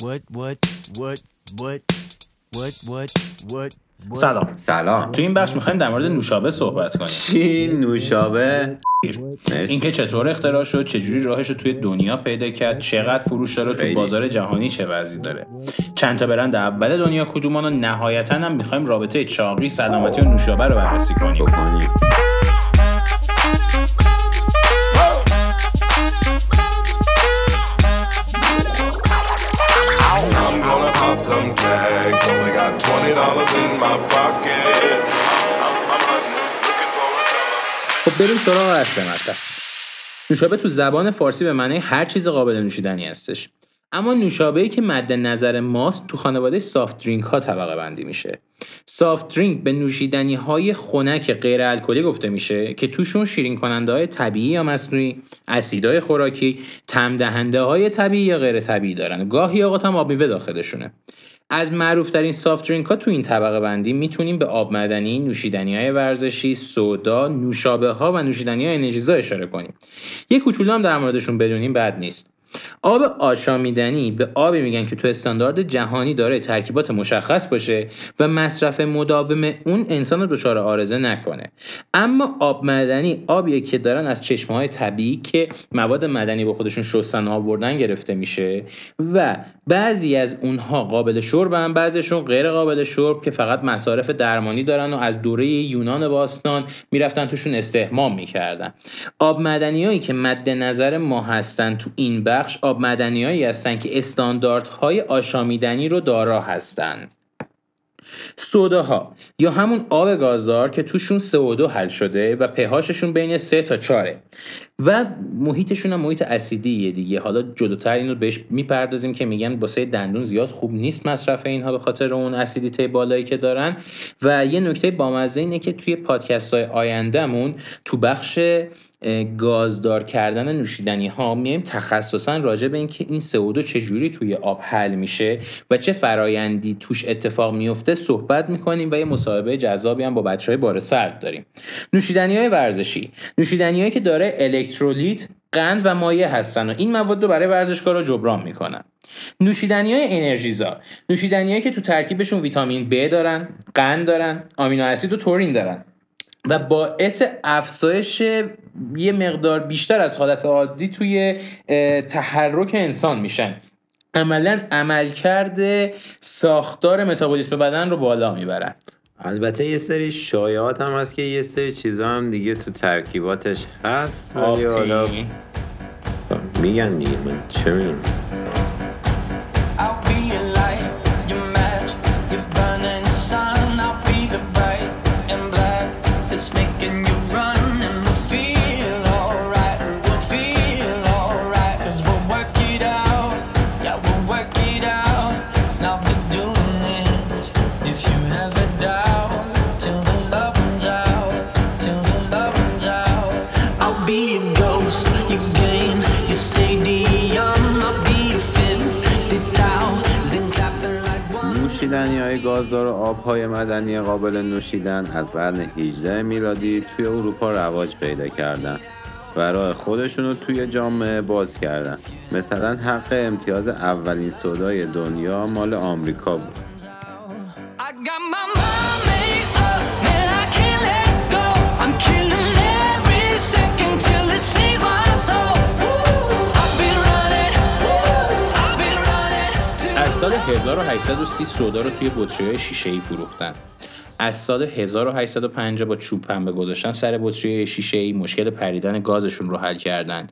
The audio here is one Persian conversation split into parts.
What, what, what, what, what, what, what, سلام. سلام. تو این بخش می‌خوایم در مورد نوشابه صحبت کنیم. چی؟ نوشابه. اینکه چطور اختراع شد چجوری راهش رو توی دنیا پیدا کرد چقدر فروش داره تو. بازار جهانی چه وضعی داره. چند تا برند اول دنیا کدومان و نهایتا هم می‌خوایم رابطه چاقی سلامتی و نوشابه رو بررسی کنیم. بریم سراغ اصل مطلب نوشابه تو زبان فارسی به معنی هر چیز قابل نوشیدنی هستش. اما نوشابه‌ای که مد نظر ماست تو خانواده سافت درینک ها طبقه بندی میشه. سافت درینک به نوشیدنی های خنک غیر الکلی گفته میشه که توشون شیرین کننده های طبیعی یا مصنوعی اسیدهای خوراکی تم های طبیعی یا غیر طبیعی دارن. گاهی اوقات هم آب میوه داخلشونه. از معروف ترین سافت درینک ها تو این طبقه بندی می‌تونیم به آب معدنی، نوشیدنی های ورزشی، سودا، نوشابه ها و نوشیدنی های انرژیزا اشاره کنیم. یه کوچولو هم در موردشون بدونیم بد نیست. آب آشامیدنی به آبی میگن که تو استاندارد جهانی داره ترکیبات مشخص باشه و مصرف مداوم اون انسان رو دچار آرزه نکنه. اما آب معدنی آبیه که دارن از چشمه های طبیعی که مواد مدنی با خودشون شستن آوردن گرفته میشه و بعضی از اونها قابل شربن بعضیشون غیر قابل شرب که فقط مصارف درمانی دارن و از دوره یونان باستان می‌رفتن توشون استحمام می‌کردن. آب مدنی هایی که مد نظر ما هستن تو این بخش آب مدنی هایی هستن که استانداردهای آشامیدنی رو دارا هستن سوداها یا همون آب گازدار که توشون CO2 حل شده و پهاششون بین 3 تا 4 و محیطشون هم محیط اسیدیه دیگه. حالا جلوتر اینو بهش می‌پردازیم که میگن واسه دندون زیاد خوب نیست مصرف اینها به خاطر اون اسیدیته بالایی که دارن. و یه نکته بامزه اینه که توی پادکست های آیندهمون تو بخش گازدار کردن نوشیدنی ها میایم تخصصا راجع به اینکه این CO2 چجوری توی آب حل میشه و چه فرایندی توش اتفاق میفته صحبت می‌کنیم و یه مصاحبه جذابی هم با بچه های بار سرد داریم. نوشیدنی های ورزشی. نوشیدنی که داره الکترولیت قند و مایع هستن و این مواد رو برای ورزشکارا جبران می‌کنن. نوشیدنی های انرژیزا نوشیدنی که تو ترکیبشون ویتامین B دارن قند دارن آمینو اسید و تورین دارن و باعث افزایش یه مقدار بیشتر از حالت عادی توی تحرک انسان میشن. عملا عملکرد ساختار متابولیسم بدن رو بالا می‌برن. البته یه سری شایعات هم هست که یه سری چیزا هم دیگه تو ترکیباتش هست ولی حالا. میگن دیگه من چه می‌دونم نوشیدنی های گازدار و آب های مدنی قابل نوشیدن از قرن 18 میلادی توی اروپا رواج پیدا کردن و راه خودشون رو توی جامعه باز کردن. مثلا حق امتیاز اولین سودای دنیا مال آمریکا بود. 1830 سودا رو توی بطری شیشه ای فروختن. از سال 1850 با چوب پنبه گذاشتن سر بطری شیشه ای مشکل پریدن گازشون رو حل کردن.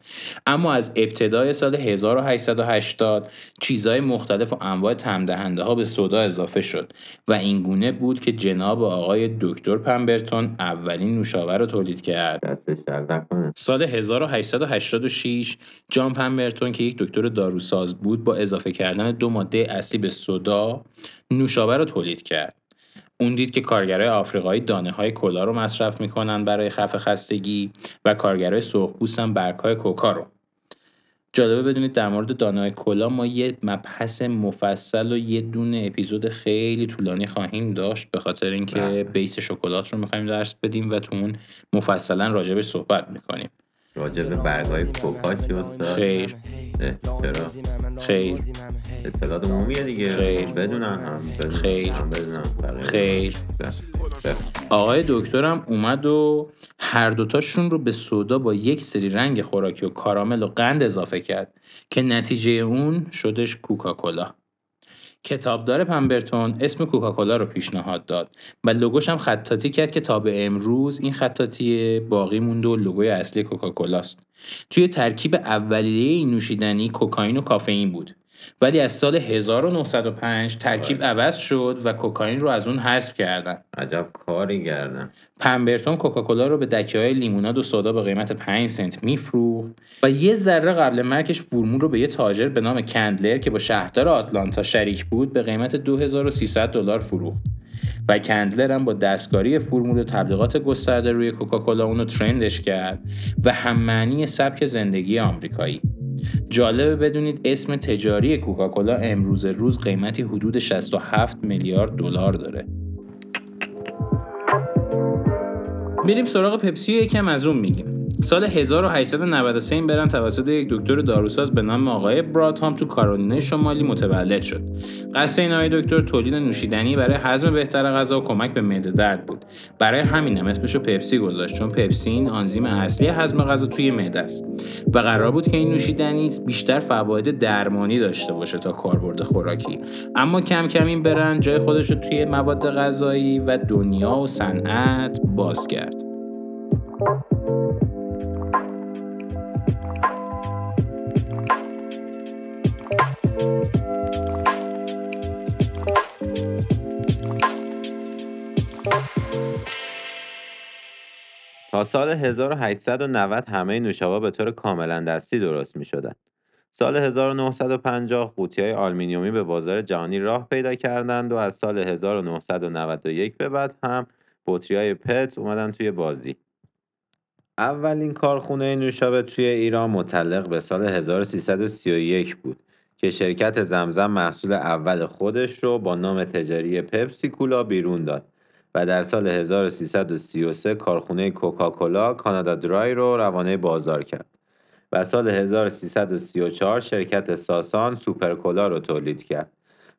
اما از ابتدای سال 1880 چیزهای مختلف و انواع تمدهنده ها به سودا اضافه شد و این گونه بود که جناب آقای دکتر پمبرتون اولین نوشابه رو تولید کرد. سال 1886 جان پمبرتون که یک دکتر داروساز بود با اضافه کردن دو ماده اصلی به سودا نوشابه رو تولید کرد. اون دید که کارگرای آفریقایی دانه های کلا رو مصرف می‌کنن برای خفه خستگی و کارگرای سرخپوست هم برگ های کوکا رو. جالبه بدونید در مورد دانه های کلا ما یه مبحث مفصل و یه دونه اپیزود خیلی طولانی خواهیم داشت به خاطر اینکه بله. بیس شکلات رو می‌خوایم درس بدیم و تو اون مفصلا راجبش صحبت می‌کنیم. راجع به برگای کوکا خیر چرا خیر. اطلاعات عمومیه دیگه. خیر. بدونم. خیر. خیر. آقای دکترم اومد و هر دوتاشون رو به سودا با یک سری رنگ خوراکی و کارامل و قند اضافه کرد که نتیجه اون شدش کوکاکولا. کتابدار پمبرتون اسم کوکاکولا رو پیشنهاد داد و لوگوش هم خطاطی کرد که تا به امروز این خطاطی باقی مونده و لوگوی اصلی کوکاکولاست. توی ترکیب اولیه این نوشیدنی کوکائین و کافئین بود. ولی از سال 1905 ترکیب عوض شد و کوکائین رو از اون حذف کردن. عجب کاری کردم پمبرتون کوکاکولا رو به دکه های لیموناد و سودا به قیمت 5 سنت میفروخت و یه ذره قبل مرگش فرمول رو به یه تاجر به نام کندلر که با شهردار آتلانتا شریک بود به قیمت 2300 دلار فروخت. و کندلر هم با دستکاری فرمول و تبلیغات گسترده روی کوکاکولا اونو ترندش کرد و هم معنی سبک زندگی آمریکایی. جالبه بدونید اسم تجاری کوکاکولا امروز روز قیمتی حدود 67 میلیارد دلار داره. میریم سراغ پپسی یکم از اون میگیم. سال 1893 این برن توسط یک دکتر داروساز به نام آقای براتام تو کارولینای شمالی متولد شد. قصد این آقای دکتر تولید نوشیدنی برای هضم بهتر غذا و کمک به معده درد بود. برای همین هم اسمشو پپسی گذاشت چون پپسین آنزیم اصلی هضم غذا توی معده است و قرار بود که این نوشیدنی بیشتر فواید درمانی داشته باشه تا کاربرد خوراکی. اما کم کم این برند جای خودش رو توی مواد غذایی و دنیا و صنعت باز کرد. سال 1890 همه نوشابه به طور کاملا دستی درست می شدن. سال 1950 قوطی های آلمینیومی به بازار جهانی راه پیدا کردند و از سال 1991 به بعد هم بطری های پت اومدن توی بازی. اولین کارخونه نوشابه توی ایران متعلق به سال 1331 بود که شرکت زمزم محصول اول خودش رو با نام تجاری پپسی کولا بیرون داد و در سال 1333 کارخونه کوکاکولا کانادا درای رو روانه بازار کرد و سال 1334 شرکت ساسان سوپرکولا رو تولید کرد.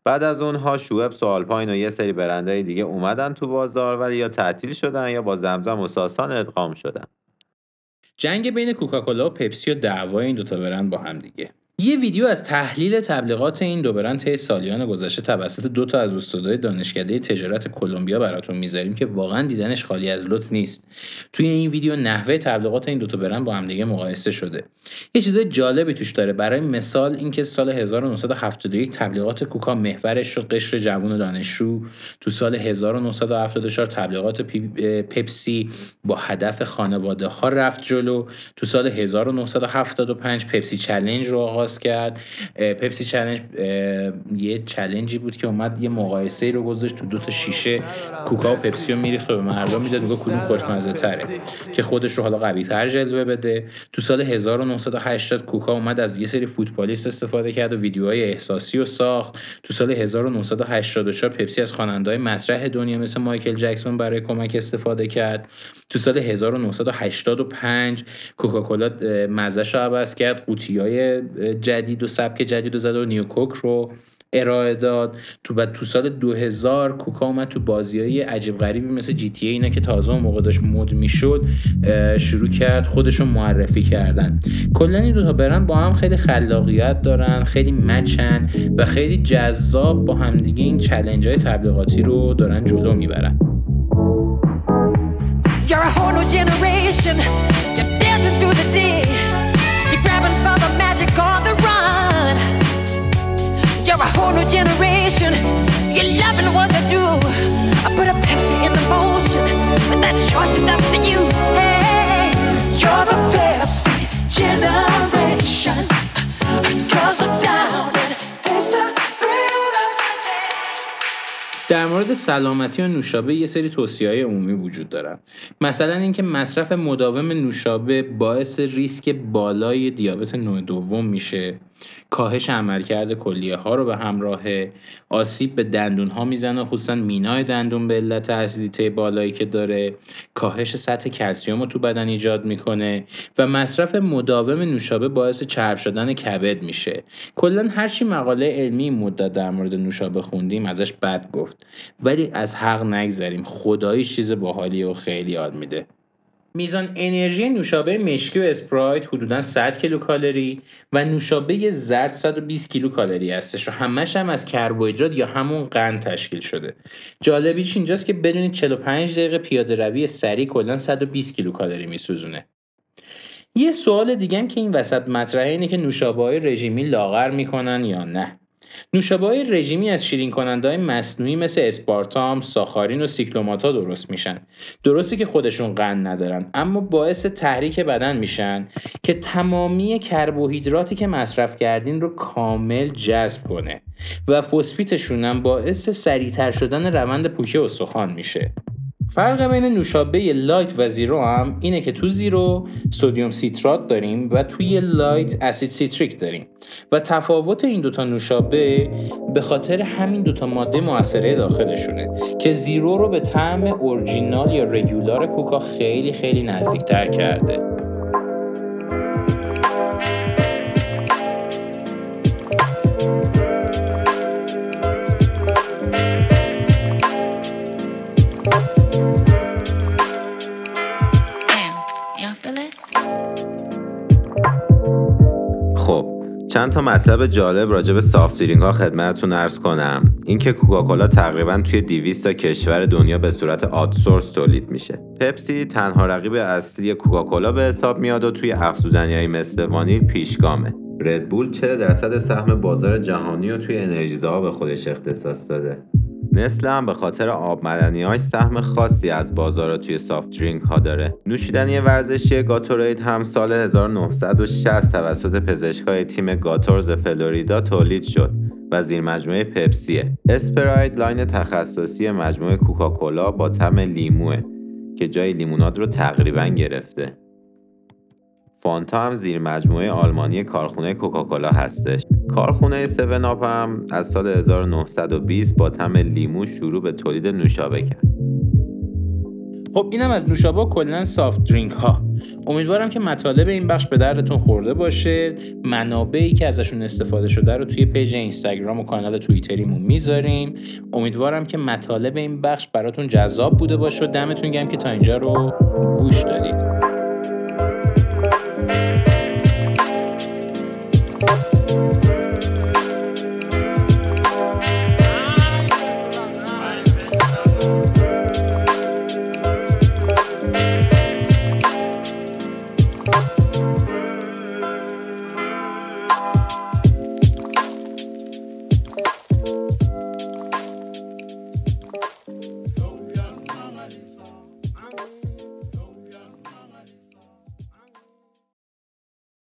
بعد از اونها شوئبس و آلپاین و یه سری برندهای دیگه اومدن تو بازار ولی یا تعطیل شدن یا با زمزم و ساسان ادغام شدن. جنگ بین کوکاکولا و پپسی و دعوای این دوتا برند با هم دیگه. یه ویدیو از تحلیل تبلیغات این دو برند طی سالیان گذشته توسط دو تا از استادای دانشکده تجارت کلمبیا براتون می‌ذاریم که واقعا دیدنش خالی از لطف نیست. توی این ویدیو نحوه تبلیغات این دو تا برند با هم دیگه مقایسه شده. یه چیز جالبی توش داره. برای مثال اینکه سال 1971 تبلیغات کوکا محورش شد قشر جوان دانشجو تو سال 1974 تبلیغات پپسی با هدف خانواده ها رفت جلو. تو سال 1975 پپسی challenge رو کرد. اه، پپسی challenge یه challenge ی بود که اومد یه مقایسه رو گذاشت تو دو تا شیشه. کوکا و پپسی رو میریخت و به مردم می‌داد. میگه کدوم خوشمزه تره. که خودش رو حالا قوی تر جلوه بده. تو سال 1980 کوکا اومد از یه سری فوتبالیست استفاده کرد و ویدیوهای احساسی رو ساخت. تو سال 1984 پپسی از خواننده‌های مطرح دنیا مثل مایکل جکسون برای کمک استفاده کرد. تو سال 1985 کوکاکولا مزهش رو عوض کرد. قوطی‌های اه، جدید و سبک جدید رو زد و نیوکوک رو ارائه داد. تو بعد تو سال 2000 کوکا اومد تو بازی های عجیب غریبی مثل جی تی اینا که تازه اون موقع داشت مد می‌شد شروع کرد خودشون معرفی کردن. کلا این دو تا برند با هم خیلی خلاقیت دارن خیلی مچن و خیلی جذاب با همدیگه این چلنج های تبلیغاتی رو دارن جلو می‌برن. در مورد سلامتی و نوشابه یه سری توصیه های عمومی وجود دارن. مثلا اینکه مصرف مداوم نوشابه باعث ریسک بالای دیابت نوع دوم میشه. کاهش عملکرد کلیه ها رو به همراه آسیب به دندون ها می‌زنه. خصوصا مینای دندون به علت اسیدیته بالایی که داره کاهش سطح کلسیوم رو تو بدن ایجاد می‌کنه و مصرف مداوم نوشابه باعث چرب شدن کبد میشه. کلا هرچی مقاله علمی مدت در مورد نوشابه خوندیم ازش بد گفت. ولی از حق نگذریم. خدایی چیز باحالیه و خیلی حال میده. میزان انرژی نوشابه مشکی و اسپرایت حدودا 100 کیلوکالری و نوشابه زرد 120 کیلوکالری هستش و همش هم از کربوهیدرات یا همون قند تشکیل شده. جالبیش اینجاست که بدونید 45 دقیقه پیاده روی سریع کلا 120 کیلوکالری میسوزونه. یه سوال دیگه که این وسط مطرحه اینه که نوشابه های رژیمی لاغر می‌کنن یا نه. نوشابه های رژیمی از شیرین کننده مصنوعی مثل اسپارتام، ساخارین و سیکلوماتا درست میشن. درسته که خودشون قند ندارن اما باعث تحریک بدن میشن که تمامی کربوهیدراتی که مصرف کردین رو کامل جذب کنه و فسفیتشون هم باعث سریعتر شدن روند پوکی استخوان میشه. فرق بین نوشابه light و zero هم اینه که تو zero sodium citrate داریم و توی light اسید سیتریک داریم. و تفاوت این دوتا نوشابه به خاطر همین دوتا ماده موثره داخلشونه که zero رو به طعم اورجینال یا regular کوکا خیلی خیلی نزدیکتر کرده. چند تا مطلب جالب راجع به سافت ها خدمتتون ارز کنم. اینکه کوکاکولا تقریبا توی 200 تا کشور دنیا به صورت آدسورس تولید میشه. پپسی تنها رقیب اصلی کوکاکولا به حساب میاد و توی افزودنیایی مثل وانیل پیشگامه ردبول 40 درصد سهم بازار جهانی رو توی انرژیزه ها به خودش اختصاص داده. نسل هم به خاطر آب مدنیاش سهم خاصی از بازار توی سافت درینک ها داره. نوشیدنی ورزشی گاتورید هم سال 1960 توسط پزشکای تیم گاتورز فلوریدا تولید شد و زیر مجموعه پپسیه. اسپرایت line تخصصی مجموعه کوکاکولا با طعم لیموه که جای لیموناد رو تقریبا گرفته. فانتا هم زیر مجموعه آلمانی کارخونه کوکاکولا هستش. کارخونه 7 آپ هم از سال 1920 با طعم لیمو شروع به تولید نوشابه کرد. خب اینم از نوشابه کلا soft drink ها امیدوارم که مطالب این بخش به دردتون خورده باشه. منابعی که ازشون استفاده شده رو توی پیج اینستاگرام و کانال توییتریمون می‌ذاریم. امیدوارم که مطالب این بخش براتون جذاب بوده باشه و دمتون گرم که تا اینجا رو گوش دادید.